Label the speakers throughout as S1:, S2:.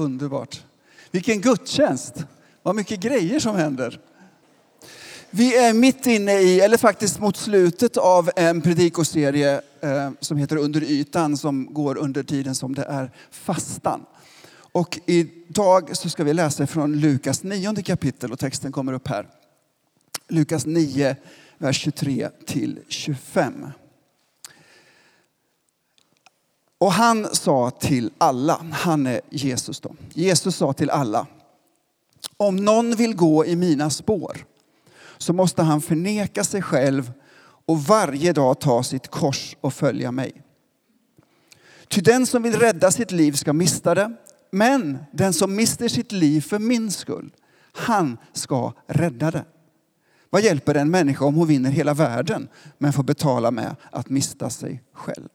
S1: Underbart. Vilken gudstjänst. Vad mycket grejer som händer. Vi är mitt inne i, eller faktiskt mot slutet av en predikoserie eh, som heter Under ytan som går under tiden som det är fastan. Och idag så ska vi läsa från Lukas nionde kapitel och texten kommer upp här. Lukas 9, vers 23 till 25. Och han sa till alla, han är Jesus då. Jesus sa till alla, om någon vill gå i mina spår så måste han förneka sig själv och varje dag ta sitt kors och följa mig. Ty den som vill rädda sitt liv ska mista det, men den som mister sitt liv för min skull, han ska rädda det. Vad hjälper en människa om hon vinner hela världen men får betala med att mista sig själv?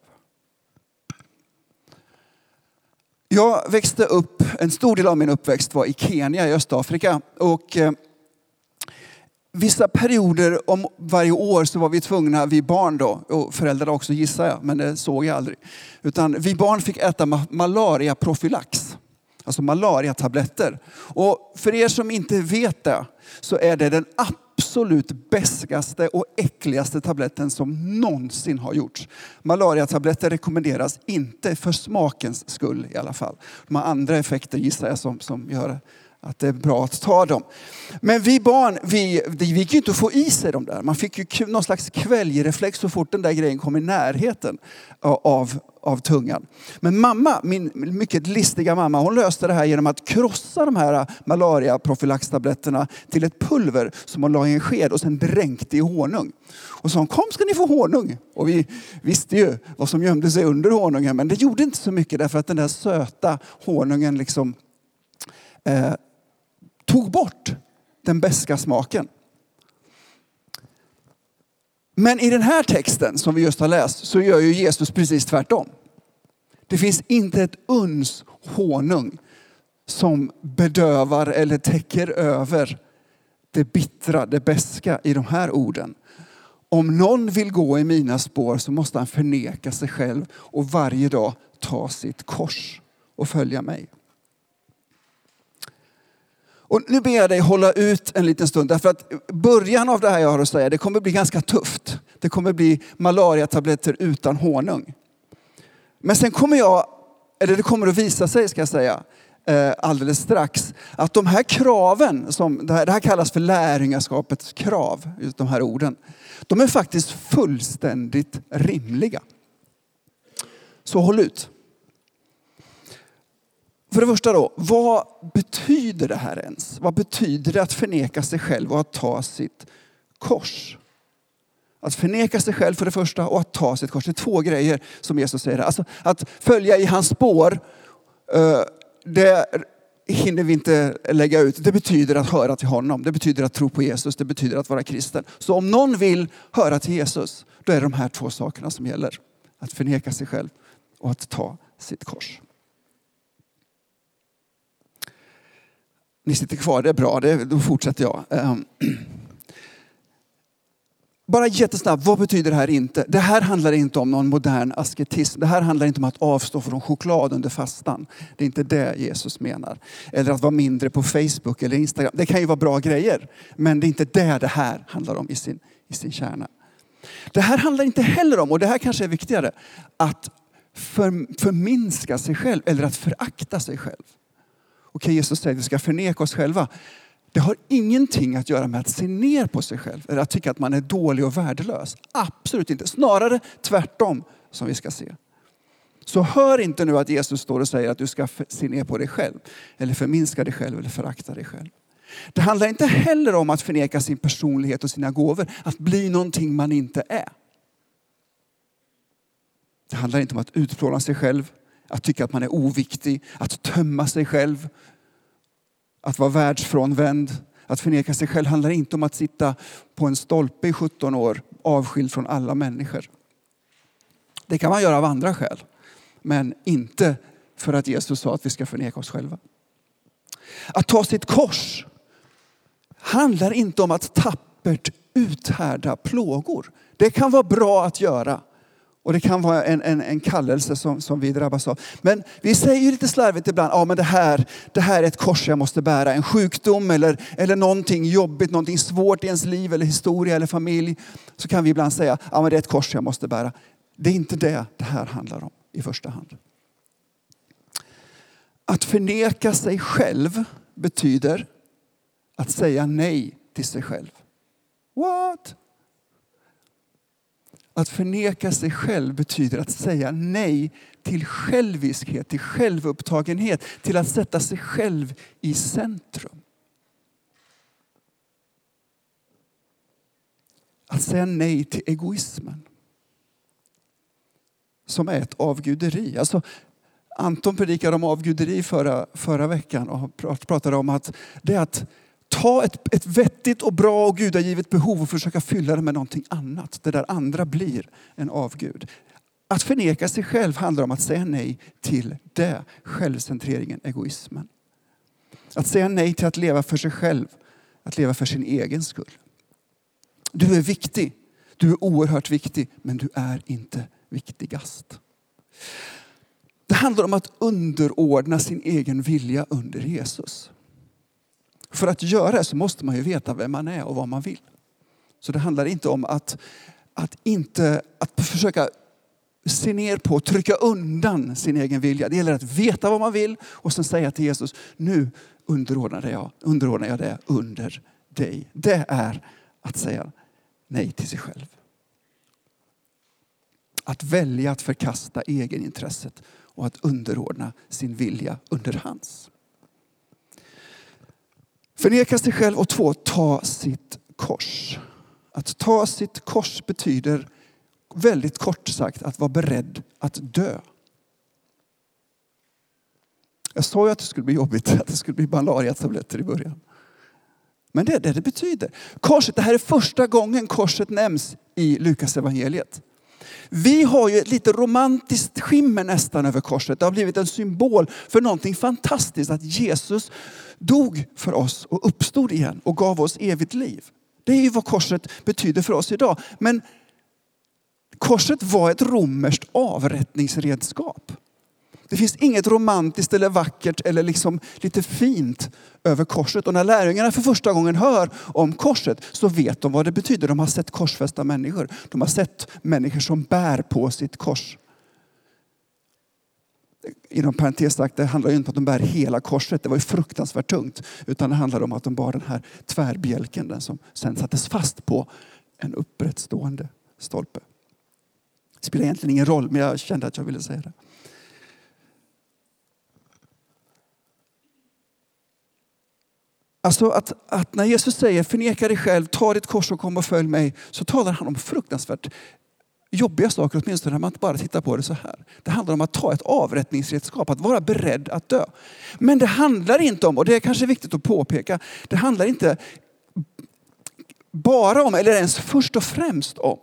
S1: Jag växte upp, en stor del av min uppväxt var i Kenya i Östafrika. Och eh, vissa perioder om varje år så var vi tvungna, vi barn då, och föräldrar också gissar jag, men det såg jag aldrig. Utan vi barn fick äta malariaprofylax, alltså malariatabletter. Och för er som inte vet det så är det den absolut absolut bäskaste och äckligaste tabletten som någonsin har gjorts. Malariatabletter rekommenderas inte för smakens skull i alla fall. De har andra effekter gissar jag som, som gör att det är bra att ta dem. Men vi barn, vi, det gick ju inte att få i sig de där. Man fick ju någon slags kväljreflex så fort den där grejen kom i närheten av, av tungan. Men mamma, min mycket listiga mamma, hon löste det här genom att krossa de här äh, malariaprofylaxtabletterna till ett pulver som hon la i en sked och sen dränkte i honung. Och sa kom ska ni få honung. Och vi visste ju vad som gömde sig under honungen men det gjorde inte så mycket därför att den där söta honungen liksom eh, tog bort den beska smaken. Men i den här texten som vi just har läst så gör ju Jesus precis tvärtom. Det finns inte ett uns honung som bedövar eller täcker över det bittra, det beska i de här orden. Om någon vill gå i mina spår så måste han förneka sig själv och varje dag ta sitt kors och följa mig. Och nu ber jag dig hålla ut en liten stund därför att början av det här jag har att säga det kommer bli ganska tufft. Det kommer bli malariatabletter utan honung. Men sen kommer jag, eller det kommer att visa sig ska jag säga, eh, alldeles strax. Att de här kraven, som, det, här, det här kallas för lärjungaskapets krav, just de här orden. De är faktiskt fullständigt rimliga. Så håll ut. För det första då, vad betyder det här ens? Vad betyder det att förneka sig själv och att ta sitt kors? Att förneka sig själv för det första och att ta sitt kors. Det är två grejer som Jesus säger. Alltså att följa i hans spår, eh, det hinner vi inte lägga ut. Det betyder att höra till honom. Det betyder att tro på Jesus. Det betyder att vara kristen. Så om någon vill höra till Jesus, då är det de här två sakerna som gäller. Att förneka sig själv och att ta sitt kors. Ni sitter kvar, det är bra, det, då fortsätter jag. Ehm. Bara jättesnabbt, vad betyder det här inte? Det här handlar inte om någon modern asketism. Det här handlar inte om att avstå från choklad under fastan. Det är inte det Jesus menar. Eller att vara mindre på Facebook eller Instagram. Det kan ju vara bra grejer. Men det är inte det det här handlar om i sin, i sin kärna. Det här handlar inte heller om, och det här kanske är viktigare, att för, förminska sig själv eller att förakta sig själv. Okej, Jesus säger att vi ska förneka oss själva. Det har ingenting att göra med att se ner på sig själv eller att tycka att man är dålig och värdelös. Absolut inte. Snarare tvärtom som vi ska se. Så hör inte nu att Jesus står och säger att du ska se ner på dig själv eller förminska dig själv eller förakta dig själv. Det handlar inte heller om att förneka sin personlighet och sina gåvor, att bli någonting man inte är. Det handlar inte om att utplåna sig själv att tycka att man är oviktig, att tömma sig själv, att vara världsfrånvänd. Att förneka sig själv handlar inte om att sitta på en stolpe i 17 år avskild från alla människor. Det kan man göra av andra skäl, men inte för att Jesus sa att vi ska förneka oss själva. Att ta sitt kors handlar inte om att tappert uthärda plågor. Det kan vara bra att göra och det kan vara en, en, en kallelse som, som vi drabbas av. Men vi säger ju lite slarvigt ibland, ja men det här, det här är ett kors jag måste bära. En sjukdom eller, eller någonting jobbigt, någonting svårt i ens liv eller historia eller familj. Så kan vi ibland säga, ja men det är ett kors jag måste bära. Det är inte det det här handlar om i första hand. Att förneka sig själv betyder att säga nej till sig själv. What? Att förneka sig själv betyder att säga nej till själviskhet, till självupptagenhet, till att sätta sig själv i centrum. Att säga nej till egoismen. Som är ett avguderi. Alltså, Anton predikade om avguderi förra, förra veckan och pratade om att det är att ta ett, ett vettigt och bra och gudagivet behov och försöka fylla det med någonting annat. Det där andra blir en avgud. Att förneka sig själv handlar om att säga nej till det. Självcentreringen, egoismen. Att säga nej till att leva för sig själv, att leva för sin egen skull. Du är viktig. Du är oerhört viktig, men du är inte viktigast. Det handlar om att underordna sin egen vilja under Jesus. För att göra det så måste man ju veta vem man är och vad man vill. Så det handlar inte om att, att, inte, att försöka se ner på, trycka undan sin egen vilja. Det gäller att veta vad man vill och sen säga till Jesus, nu underordnar jag, underordnar jag det under dig. Det är att säga nej till sig själv. Att välja att förkasta egenintresset och att underordna sin vilja under hans. Förneka sig själv och två, ta sitt kors. Att ta sitt kors betyder väldigt kort sagt att vara beredd att dö. Jag sa ju att det skulle bli jobbigt, att det skulle bli malariatabletter i början. Men det är det det betyder. Korset, det här är första gången korset nämns i Lukas evangeliet. Vi har ju ett lite romantiskt skimmer nästan över korset. Det har blivit en symbol för någonting fantastiskt. Att Jesus dog för oss och uppstod igen och gav oss evigt liv. Det är ju vad korset betyder för oss idag. Men korset var ett romerskt avrättningsredskap. Det finns inget romantiskt eller vackert eller liksom lite fint över korset. Och när lärjungarna för första gången hör om korset så vet de vad det betyder. De har sett korsfästa människor. De har sett människor som bär på sitt kors. Inom parentes sagt, det handlar ju inte om att de bär hela korset. Det var ju fruktansvärt tungt. Utan det handlar om att de bar den här tvärbjälken den som sen sattes fast på en upprättstående stolpe. Det spelar egentligen ingen roll, men jag kände att jag ville säga det. Alltså att, att, när Jesus säger förneka dig själv, ta ditt kors och kom och följ mig. Så talar han om fruktansvärt jobbiga saker, åtminstone när man bara tittar på det så här. Det handlar om att ta ett avrättningsredskap, att vara beredd att dö. Men det handlar inte om, och det är kanske viktigt att påpeka, det handlar inte bara om, eller ens först och främst om,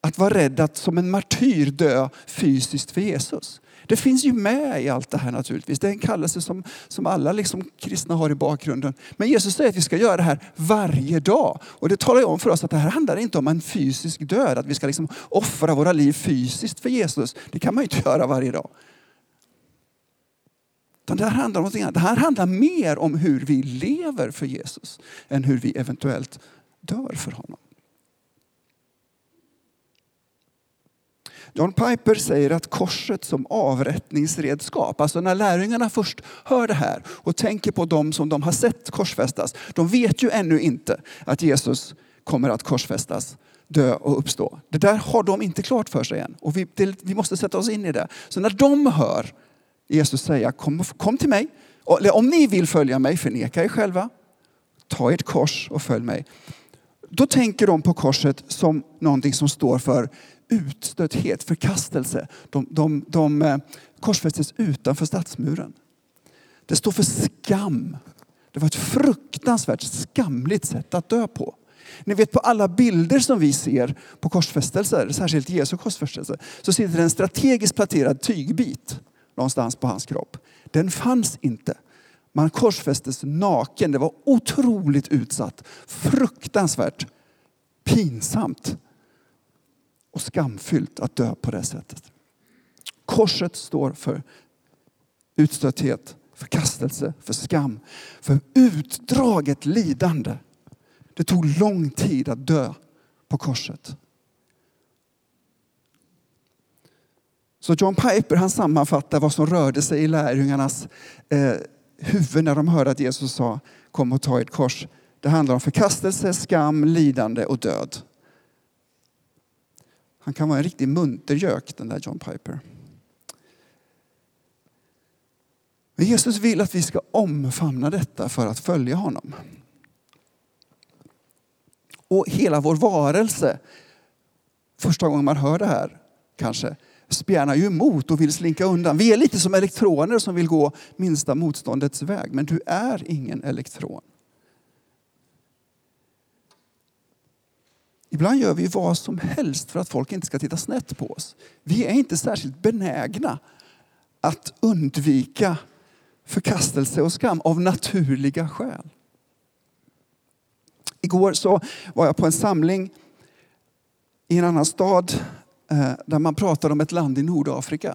S1: att vara rädd att som en martyr dö fysiskt för Jesus. Det finns ju med i allt det här naturligtvis. Det är en kallelse som, som alla liksom kristna har i bakgrunden. Men Jesus säger att vi ska göra det här varje dag. Och det talar ju om för oss att det här handlar inte om en fysisk död. Att vi ska liksom offra våra liv fysiskt för Jesus. Det kan man ju inte göra varje dag. det här handlar om annat. Det här handlar mer om hur vi lever för Jesus än hur vi eventuellt dör för honom. John Piper säger att korset som avrättningsredskap, alltså när lärjungarna först hör det här och tänker på dem som de har sett korsfästas. De vet ju ännu inte att Jesus kommer att korsfästas, dö och uppstå. Det där har de inte klart för sig än och vi, det, vi måste sätta oss in i det. Så när de hör Jesus säga kom, kom till mig, om ni vill följa mig, förneka er själva, ta ert kors och följ mig. Då tänker de på korset som någonting som står för utstötthet, förkastelse. De, de, de eh, korsfästes utanför stadsmuren. Det står för skam. Det var ett fruktansvärt skamligt sätt att dö på. Ni vet på alla bilder som vi ser på korsfästelser, särskilt Jesu korsfästelse, så sitter det en strategiskt placerad tygbit någonstans på hans kropp. Den fanns inte. Man korsfästes naken. Det var otroligt utsatt. Fruktansvärt pinsamt och skamfyllt att dö på det sättet. Korset står för utstötthet, förkastelse, för skam, för utdraget lidande. Det tog lång tid att dö på korset. Så John Piper han sammanfattar vad som rörde sig i lärjungarnas eh, huvud när de hörde att Jesus sa kom och ta ett kors. Det handlar om förkastelse, skam, lidande och död. Han kan vara en riktig muntergök den där John Piper. Men Jesus vill att vi ska omfamna detta för att följa honom. Och hela vår varelse, första gången man hör det här kanske, spjärnar ju emot och vill slinka undan. Vi är lite som elektroner som vill gå minsta motståndets väg. Men du är ingen elektron. Ibland gör vi vad som helst för att folk inte ska titta snett på oss. Vi är inte särskilt benägna att undvika förkastelse och skam av naturliga skäl. Igår så var jag på en samling i en annan stad eh, där man pratade om ett land i Nordafrika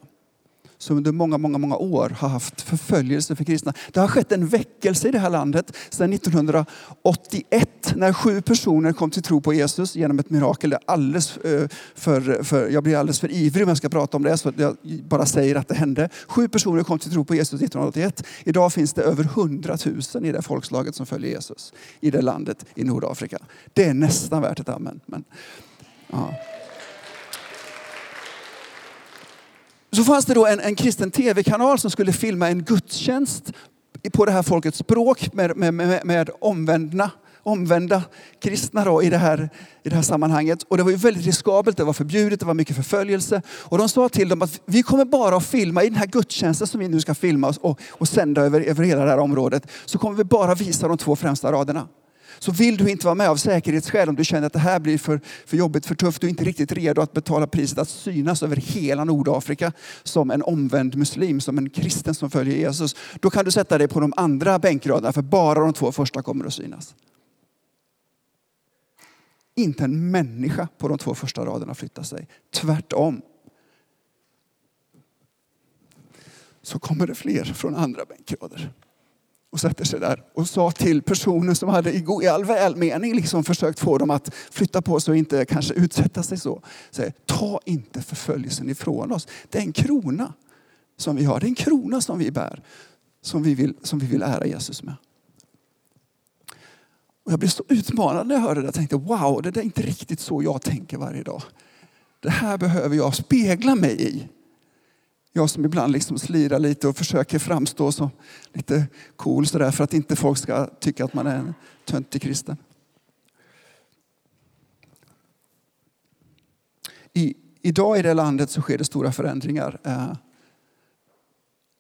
S1: som under många, många, många år har haft förföljelse för kristna. Det har skett en väckelse i det här landet sedan 1981 när sju personer kom till tro på Jesus genom ett mirakel. Det alldeles eh, för, för, jag blir alldeles för ivrig om jag ska prata om det så jag bara säger att det hände. Sju personer kom till tro på Jesus 1981. Idag finns det över 100 000 i det folkslaget som följer Jesus i det landet i Nordafrika. Det är nästan värt ett amen. Men, ja. Så fanns det då en, en kristen tv-kanal som skulle filma en gudstjänst på det här folkets språk med, med, med, med omvända, omvända kristna då i, det här, i det här sammanhanget. Och det var ju väldigt riskabelt, det var förbjudet, det var mycket förföljelse. Och de sa till dem att vi kommer bara att filma i den här gudstjänsten som vi nu ska filma och, och sända över, över hela det här området. Så kommer vi bara visa de två främsta raderna. Så vill du inte vara med av säkerhetsskäl, om du känner att det här blir för, för jobbigt, för tufft, du är inte riktigt redo att betala priset att synas över hela Nordafrika som en omvänd muslim, som en kristen som följer Jesus. Då kan du sätta dig på de andra bänkraderna, för bara de två första kommer att synas. Inte en människa på de två första raderna flyttar sig. Tvärtom. Så kommer det fler från andra bänkrader och sätter sig där och sa till personen som hade i all välmening liksom försökt få dem att flytta på sig och inte kanske utsätta sig så. Säger, ta inte förföljelsen ifrån oss. Det är en krona som vi har. Det är en krona som vi bär. Som vi vill, som vi vill ära Jesus med. Och jag blev så utmanad när jag hörde det. Jag tänkte wow, det är inte riktigt så jag tänker varje dag. Det här behöver jag spegla mig i. Jag som ibland liksom slirar lite och försöker framstå som lite cool sådär för att inte folk ska tycka att man är en töntig kristen. I, idag i det landet så sker det stora förändringar. Eh,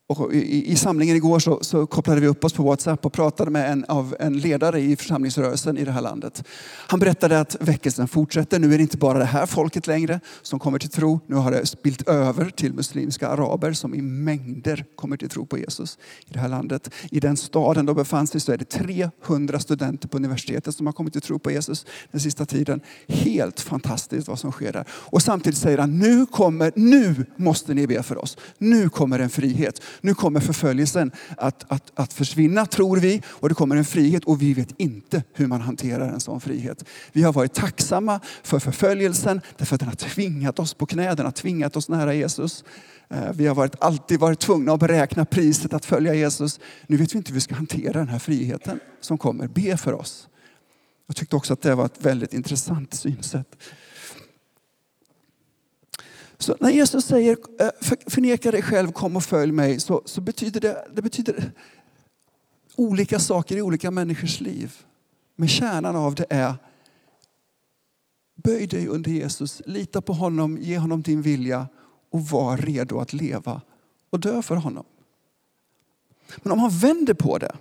S1: och i, I samlingen igår så, så, kopplade vi upp oss på Whatsapp och pratade med en, av en ledare i församlingsrörelsen i det här landet. Han berättade att väckelsen fortsätter. Nu är det inte bara det här folket längre som kommer till tro. Nu har det spilt över till muslimska araber som i mängder kommer till tro på Jesus i det här landet. I den staden de befann sig så är det 300 studenter på universitetet som har kommit till tro på Jesus den sista tiden. Helt fantastiskt vad som sker där. Och samtidigt säger han, nu kommer, nu måste ni be för oss. Nu kommer en frihet. Nu kommer förföljelsen att, att, att försvinna, tror vi. Och det kommer en frihet och vi vet inte hur man hanterar en sån frihet. Vi har varit tacksamma för förföljelsen därför att den har tvingat oss på knä, den har tvingat oss nära Jesus. Eh, vi har varit, alltid varit tvungna att beräkna priset att följa Jesus. Nu vet vi inte hur vi ska hantera den här friheten som kommer. Be för oss. Jag tyckte också att det var ett väldigt intressant synsätt. Så när Jesus säger förneka dig själv, kom och följ mig, så, så betyder det, det betyder olika saker i olika människors liv. Men kärnan av det är böj dig under Jesus, lita på honom, ge honom din vilja och var redo att leva och dö för honom. Men om han vänder på det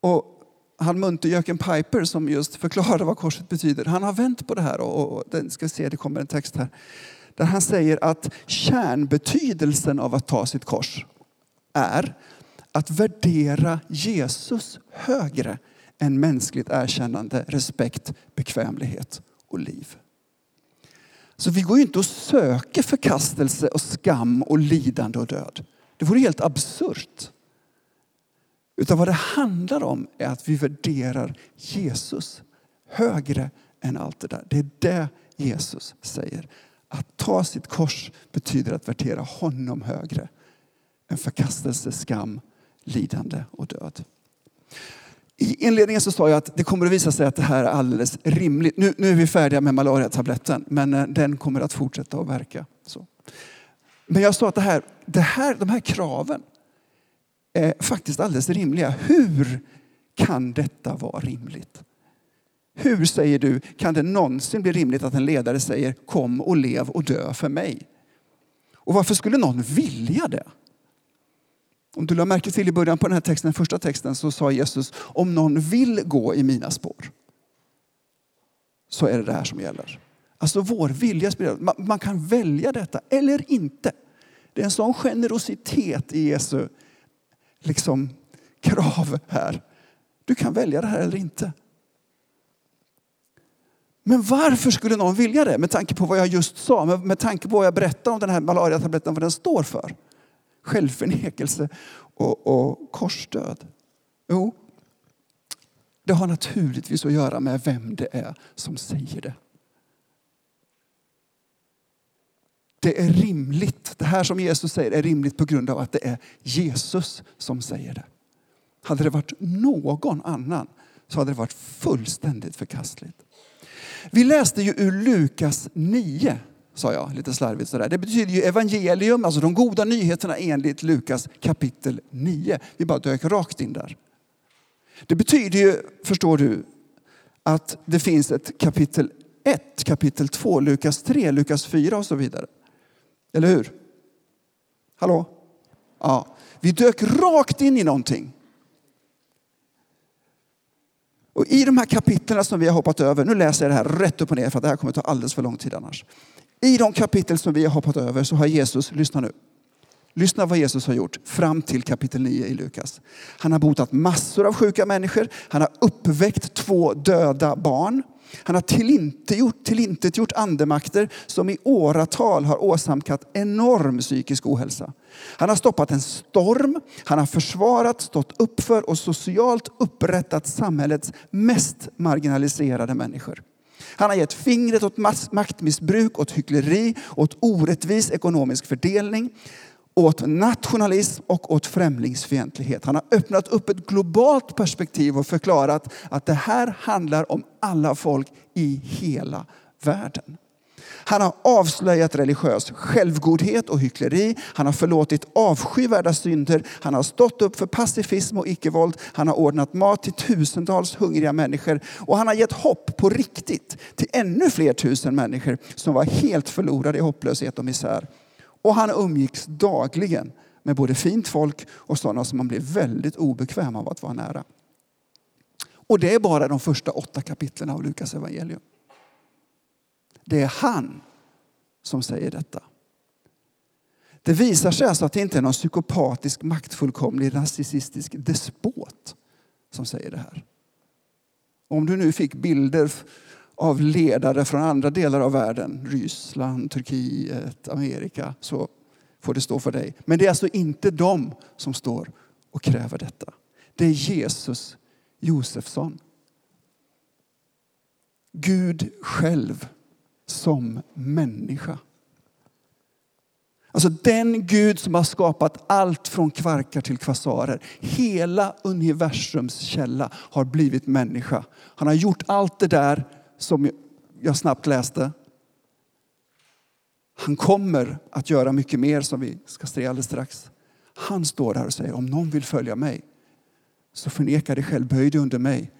S1: och han muntergöken Piper som just förklarade vad korset betyder. Han har vänt på det här och, och, och ska se, det kommer en text här. Där han säger att kärnbetydelsen av att ta sitt kors är att värdera Jesus högre än mänskligt erkännande, respekt, bekvämlighet och liv. Så vi går ju inte och söker förkastelse och skam och lidande och död. Det vore helt absurt. Utan vad det handlar om är att vi värderar Jesus högre än allt det där. Det är det Jesus säger. Att ta sitt kors betyder att värdera honom högre än förkastelse, skam, lidande och död. I inledningen så sa jag att det kommer att visa sig att det här är alldeles rimligt. Nu, nu är vi färdiga med malariatabletten, men eh, den kommer att fortsätta att verka. Så. Men jag sa att det här, det här, de här kraven är faktiskt alldeles rimliga. Hur kan detta vara rimligt? Hur säger du, kan det någonsin bli rimligt att en ledare säger kom och lev och dö för mig? Och varför skulle någon vilja det? Om du lade märke till i början på den här texten, den första texten, så sa Jesus om någon vill gå i mina spår så är det det här som gäller. Alltså vår vilja spelar man, man kan välja detta eller inte. Det är en sån generositet i Jesu liksom, krav här. Du kan välja det här eller inte. Men varför skulle någon vilja det? Med tanke på vad jag just sa, med, med tanke på vad jag berättar om den här malariatabletten, vad den står för. Självförnekelse och, och korsdöd. Jo, det har naturligtvis att göra med vem det är som säger det. Det är rimligt. Det här som Jesus säger är rimligt på grund av att det är Jesus som säger det. Hade det varit någon annan så hade det varit fullständigt förkastligt. Vi läste ju ur Lukas 9, sa jag lite slarvigt sådär. Det betyder ju evangelium, alltså de goda nyheterna enligt Lukas kapitel 9. Vi bara dök rakt in där. Det betyder ju, förstår du, att det finns ett kapitel 1, kapitel 2, Lukas 3, Lukas 4 och så vidare. Eller hur? Hallå? Ja. Vi dök rakt in i någonting. Och I de här kapitlen som vi har hoppat över, nu läser jag det här rätt upp och ner för att det här kommer ta alldeles för lång tid annars. I de kapitel som vi har hoppat över så har Jesus, lyssna nu, Lyssna vad Jesus har gjort fram till kapitel 9 i Lukas. Han har botat massor av sjuka människor. Han har uppväckt två döda barn. Han har tillintetgjort, tillintetgjort andemakter som i åratal har åsamkat enorm psykisk ohälsa. Han har stoppat en storm, han har försvarat, stått upp för och socialt upprättat samhällets mest marginaliserade människor. Han har gett fingret åt maktmissbruk, åt hyckleri, åt orättvis ekonomisk fördelning åt nationalism och åt främlingsfientlighet. Han har öppnat upp ett globalt perspektiv och förklarat att det här handlar om alla folk i hela världen. Han har avslöjat religiös självgodhet och hyckleri. Han har förlåtit avskyvärda synder. Han har stått upp för pacifism och icke-våld. Han har ordnat mat till tusentals hungriga människor. Och han har gett hopp på riktigt till ännu fler tusen människor som var helt förlorade i hopplöshet och misär. Och han umgicks dagligen med både fint folk och sådana som man blev väldigt obekväm av att vara nära. Och det är bara de första åtta kapitlen av Lukas evangelium. Det är han som säger detta. Det visar sig alltså att det inte är någon psykopatisk, maktfullkomlig, narcissistisk despot som säger det här. Om du nu fick bilder av ledare från andra delar av världen, Ryssland, Turkiet, Amerika, så får det stå för dig. Men det är alltså inte de som står och kräver detta. Det är Jesus Josefsson. Gud själv som människa. Alltså den Gud som har skapat allt från kvarkar till kvasarer. Hela universums källa har blivit människa. Han har gjort allt det där som jag snabbt läste. Han kommer att göra mycket mer som vi ska se alldeles strax. Han står där och säger om någon vill följa mig så förneka dig själv, böj dig under mig.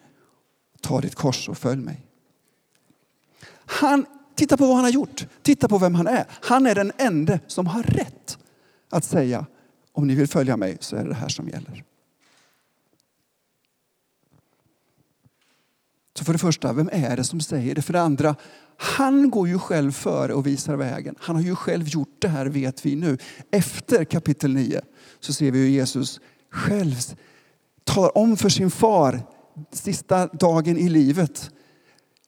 S1: Ta ditt kors och följ mig. Han, titta på vad han har gjort. Titta på vem han är. Han är den enda som har rätt att säga om ni vill följa mig så är det det här som gäller. Så för det första, vem är det som säger det? För det andra, han går ju själv före och visar vägen. Han har ju själv gjort det här vet vi nu. Efter kapitel 9 så ser vi hur Jesus själv talar om för sin far sista dagen i livet.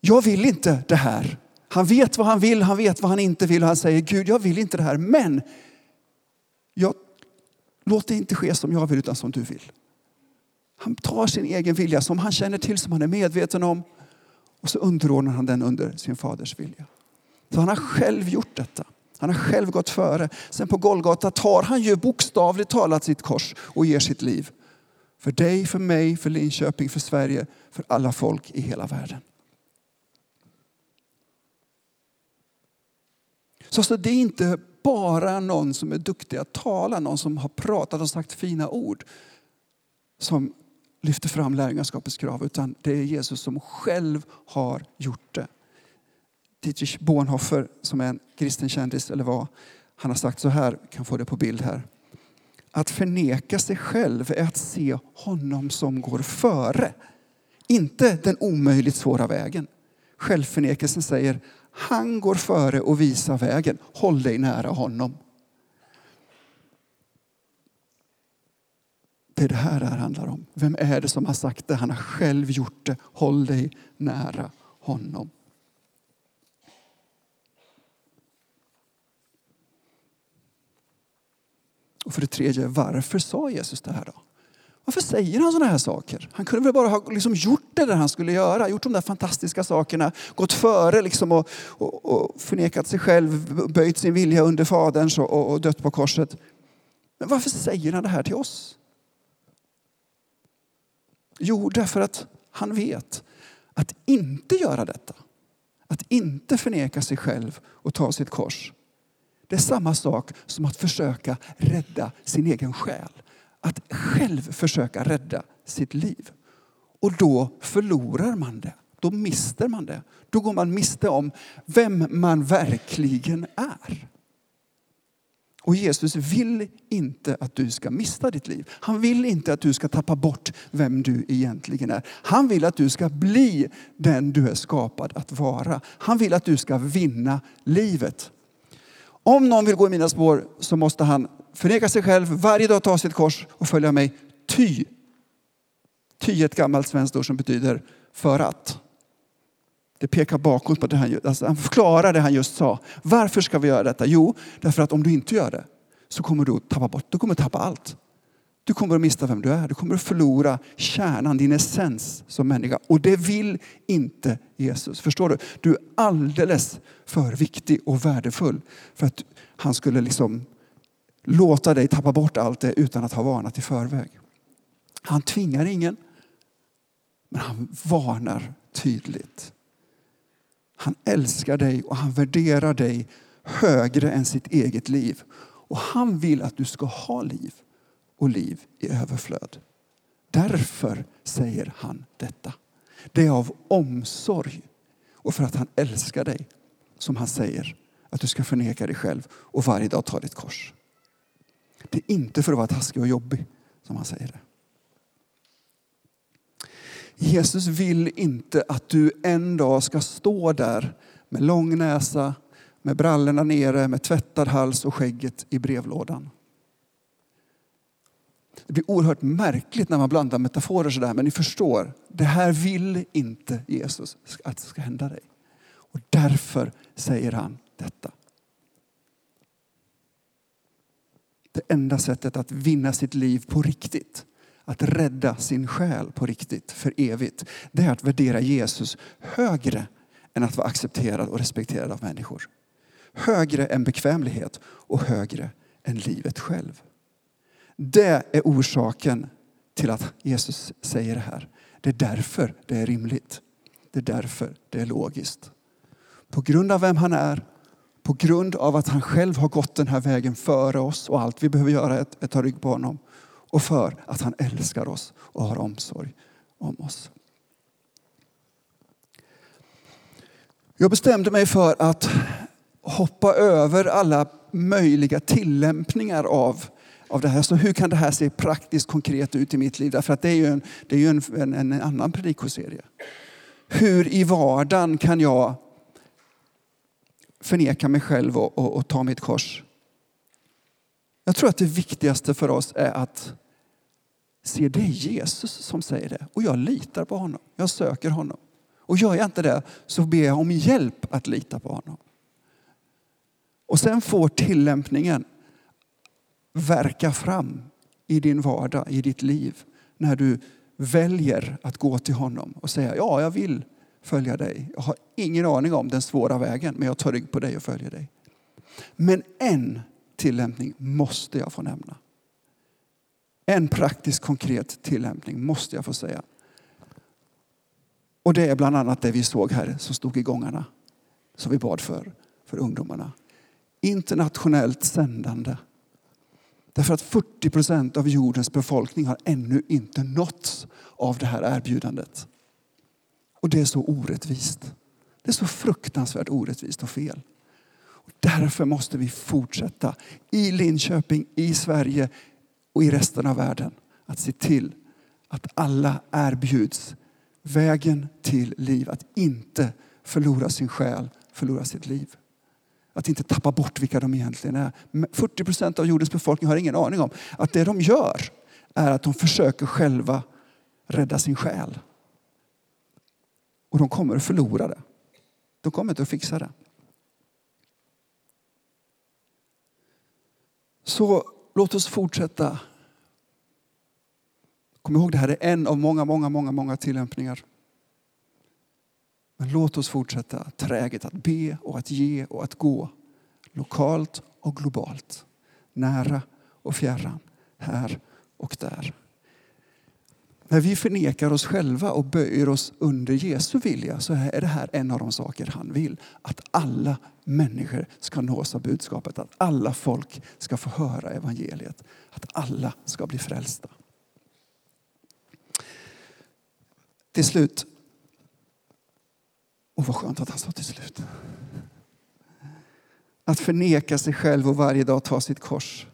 S1: Jag vill inte det här. Han vet vad han vill, han vet vad han inte vill och han säger Gud jag vill inte det här men jag, låt det inte ske som jag vill utan som du vill. Han tar sin egen vilja som han känner till, som han är medveten om och så underordnar han den under sin faders vilja. Så han har själv gjort detta. Han har själv gått före. Sen på Golgata tar han ju bokstavligt talat sitt kors och ger sitt liv. För dig, för mig, för Linköping, för Sverige, för alla folk i hela världen. Så, så det är inte bara någon som är duktig att tala, någon som har pratat och sagt fina ord som lyfter fram lärjungaskapets krav, utan det är Jesus som själv har gjort det. Dietrich Bonhoeffer, som är en kristen kändis, eller var, han har sagt så här, kan få det på bild här. Att förneka sig själv är att se honom som går före. Inte den omöjligt svåra vägen. Självförnekelsen säger, han går före och visar vägen. Håll dig nära honom. Det är det här det här handlar om. Vem är det som har sagt det? Han har själv gjort det. Håll dig nära honom. Och för det tredje, varför sa Jesus det här då? Varför säger han sådana här saker? Han kunde väl bara ha liksom gjort det där han skulle göra, gjort de där fantastiska sakerna, gått före liksom och, och, och förnekat sig själv, böjt sin vilja under Faderns och, och dött på korset. Men varför säger han det här till oss? Jo, därför att han vet att inte göra detta, att inte förneka sig själv och ta sitt kors, det är samma sak som att försöka rädda sin egen själ. Att själv försöka rädda sitt liv. Och då förlorar man det. Då mister man det. Då går man miste om vem man verkligen är. Och Jesus vill inte att du ska mista ditt liv. Han vill inte att du ska tappa bort vem du egentligen är. Han vill att du ska bli den du är skapad att vara. Han vill att du ska vinna livet. Om någon vill gå i mina spår så måste han förneka sig själv, varje dag ta sitt kors och följa mig. Ty. Ty är ett gammalt svenskt ord som betyder för att. Det pekar bakåt på det han, alltså han förklarar det han just sa. Varför ska vi göra detta? Jo, därför att om du inte gör det så kommer du att tappa bort, du kommer att tappa allt. Du kommer att mista vem du är. Du kommer att förlora kärnan, din essens som människa. Och det vill inte Jesus. Förstår du? Du är alldeles för viktig och värdefull för att han skulle liksom låta dig tappa bort allt det utan att ha varnat i förväg. Han tvingar ingen, men han varnar tydligt. Han älskar dig och han värderar dig högre än sitt eget liv. Och han vill att du ska ha liv och liv i överflöd. Därför säger han detta. Det är av omsorg och för att han älskar dig som han säger att du ska förneka dig själv och varje dag ta ditt kors. Det är inte för att vara taskig och jobbig som han säger det. Jesus vill inte att du en dag ska stå där med lång näsa, med brallorna nere, med tvättad hals och skägget i brevlådan. Det blir oerhört märkligt när man blandar metaforer sådär, men ni förstår. Det här vill inte Jesus att det ska hända dig. Och därför säger han detta. Det enda sättet att vinna sitt liv på riktigt, att rädda sin själ på riktigt för evigt, det är att värdera Jesus högre än att vara accepterad och respekterad av människor. Högre än bekvämlighet och högre än livet själv. Det är orsaken till att Jesus säger det här. Det är därför det är rimligt. Det är därför det är logiskt. På grund av vem han är, på grund av att han själv har gått den här vägen före oss och allt vi behöver göra är att ta rygg på honom. Och för att han älskar oss och har omsorg om oss. Jag bestämde mig för att hoppa över alla möjliga tillämpningar av av det här. Så hur kan det här se praktiskt konkret ut i mitt liv? Därför att det är ju en, det är ju en, en, en annan predikoserie. Hur i vardagen kan jag förneka mig själv och, och, och ta mitt kors? Jag tror att det viktigaste för oss är att se det är Jesus som säger det. Och jag litar på honom. Jag söker honom. Och gör jag inte det så ber jag om hjälp att lita på honom. Och sen får tillämpningen verka fram i din vardag, i ditt liv. När du väljer att gå till honom och säga ja, jag vill följa dig. Jag har ingen aning om den svåra vägen, men jag tar rygg på dig och följer dig. Men en tillämpning måste jag få nämna. En praktisk konkret tillämpning måste jag få säga. Och det är bland annat det vi såg här som stod i gångarna. Som vi bad för, för ungdomarna. Internationellt sändande. Därför att 40 procent av jordens befolkning har ännu inte nåtts av det här erbjudandet. Och det är så orättvist. Det är så fruktansvärt orättvist och fel. Därför måste vi fortsätta i Linköping, i Sverige och i resten av världen att se till att alla erbjuds vägen till liv. Att inte förlora sin själ, förlora sitt liv. Att inte tappa bort vilka de egentligen är. 40 procent av jordens befolkning har ingen aning om att det de gör är att de försöker själva rädda sin själ. Och de kommer att förlora det. De kommer inte att fixa det. Så låt oss fortsätta. Kom ihåg, det här är en av många, många, många, många tillämpningar. Men låt oss fortsätta träget att be och att ge och att gå. Lokalt och globalt. Nära och fjärran. Här och där. När vi förnekar oss själva och böjer oss under Jesu vilja så är det här en av de saker han vill. Att alla människor ska nås av budskapet. Att alla folk ska få höra evangeliet. Att alla ska bli frälsta. Till slut. Och vad skönt att han sa till slut. Att förneka sig själv och varje dag ta sitt kors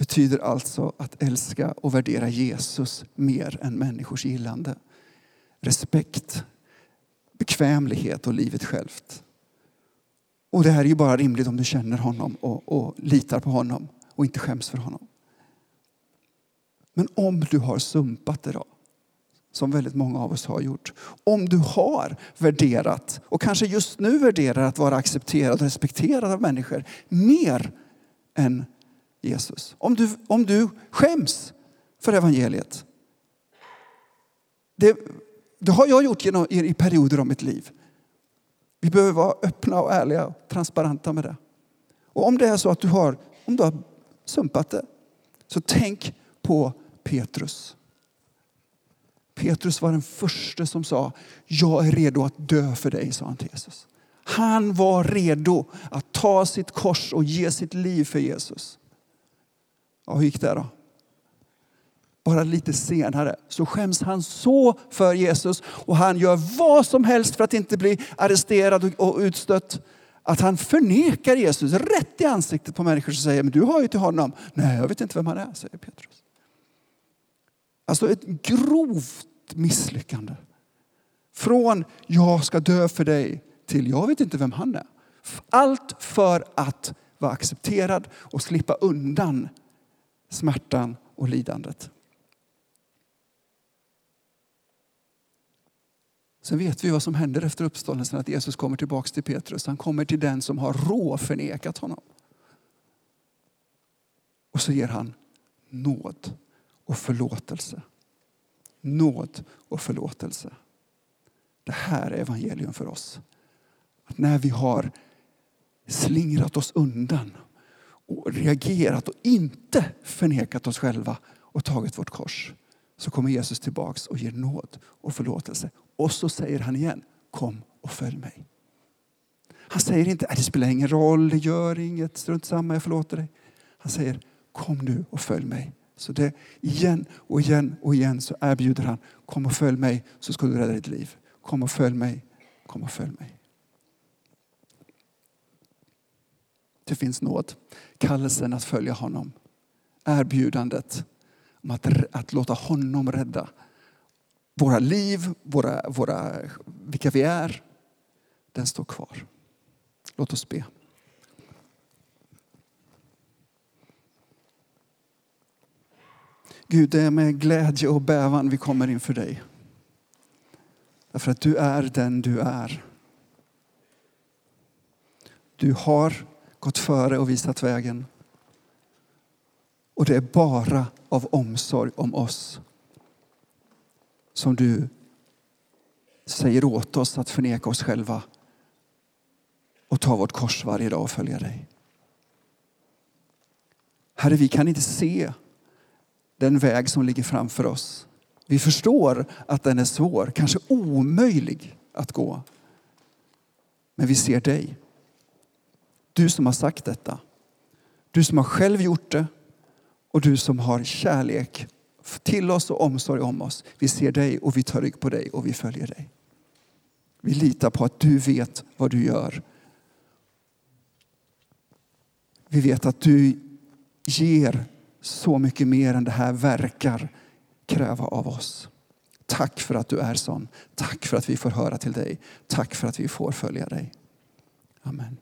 S1: betyder alltså att älska och värdera Jesus mer än människors gillande. Respekt, bekvämlighet och livet självt. Och det här är ju bara rimligt om du känner honom och, och litar på honom och inte skäms för honom. Men om du har sumpat det då, som väldigt många av oss har gjort. Om du har värderat och kanske just nu värderar att vara accepterad och respekterad av människor mer än Jesus. Om du, om du skäms för evangeliet. Det, det har jag gjort genom, i perioder av mitt liv. Vi behöver vara öppna och ärliga och transparenta med det. Och om det är så att du har, om du har sumpat det, så tänk på Petrus. Petrus var den första som sa, jag är redo att dö för dig, sa han till Jesus. Han var redo att ta sitt kors och ge sitt liv för Jesus. Ja, hur gick det då? Bara lite senare så skäms han så för Jesus och han gör vad som helst för att inte bli arresterad och utstött. Att han förnekar Jesus rätt i ansiktet på människor som säger, men du har ju till honom. Nej, jag vet inte vem han är, säger Petrus. Alltså ett grovt misslyckande. Från jag ska dö för dig till jag vet inte vem han är. Allt för att vara accepterad och slippa undan smärtan och lidandet. Sen vet vi vad som händer efter uppståndelsen, att Jesus kommer tillbaka till Petrus. Han kommer till den som har råförnekat honom. Och så ger han nåd och förlåtelse. Nåd och förlåtelse. Det här är evangelium för oss. Att när vi har slingrat oss undan och reagerat och inte förnekat oss själva och tagit vårt kors så kommer Jesus tillbaks och ger nåd och förlåtelse. Och så säger han igen, kom och följ mig. Han säger inte, det spelar ingen roll, det gör inget, strunt samma, jag förlåter dig. Han säger, kom nu och följ mig. Så det igen och igen och igen så erbjuder han, kom och följ mig så ska du rädda ditt liv. Kom och följ mig, kom och följ mig. Det finns nåd. Kallelsen att följa honom. Erbjudandet om att, att låta honom rädda våra liv, våra, våra, vilka vi är. Den står kvar. Låt oss be. Gud, det är med glädje och bävan vi kommer inför dig. Därför att du är den du är. Du har gått före och visat vägen. Och det är bara av omsorg om oss som du säger åt oss att förneka oss själva och ta vårt kors varje dag och följa dig. Herre, vi kan inte se den väg som ligger framför oss. Vi förstår att den är svår, kanske omöjlig att gå. Men vi ser dig. Du som har sagt detta. Du som har själv gjort det och du som har kärlek till oss och omsorg om oss. Vi ser dig och vi tar rygg på dig och vi följer dig. Vi litar på att du vet vad du gör. Vi vet att du ger så mycket mer än det här verkar kräva av oss. Tack för att du är sån. Tack för att vi får höra till dig. Tack för att vi får följa dig. Amen.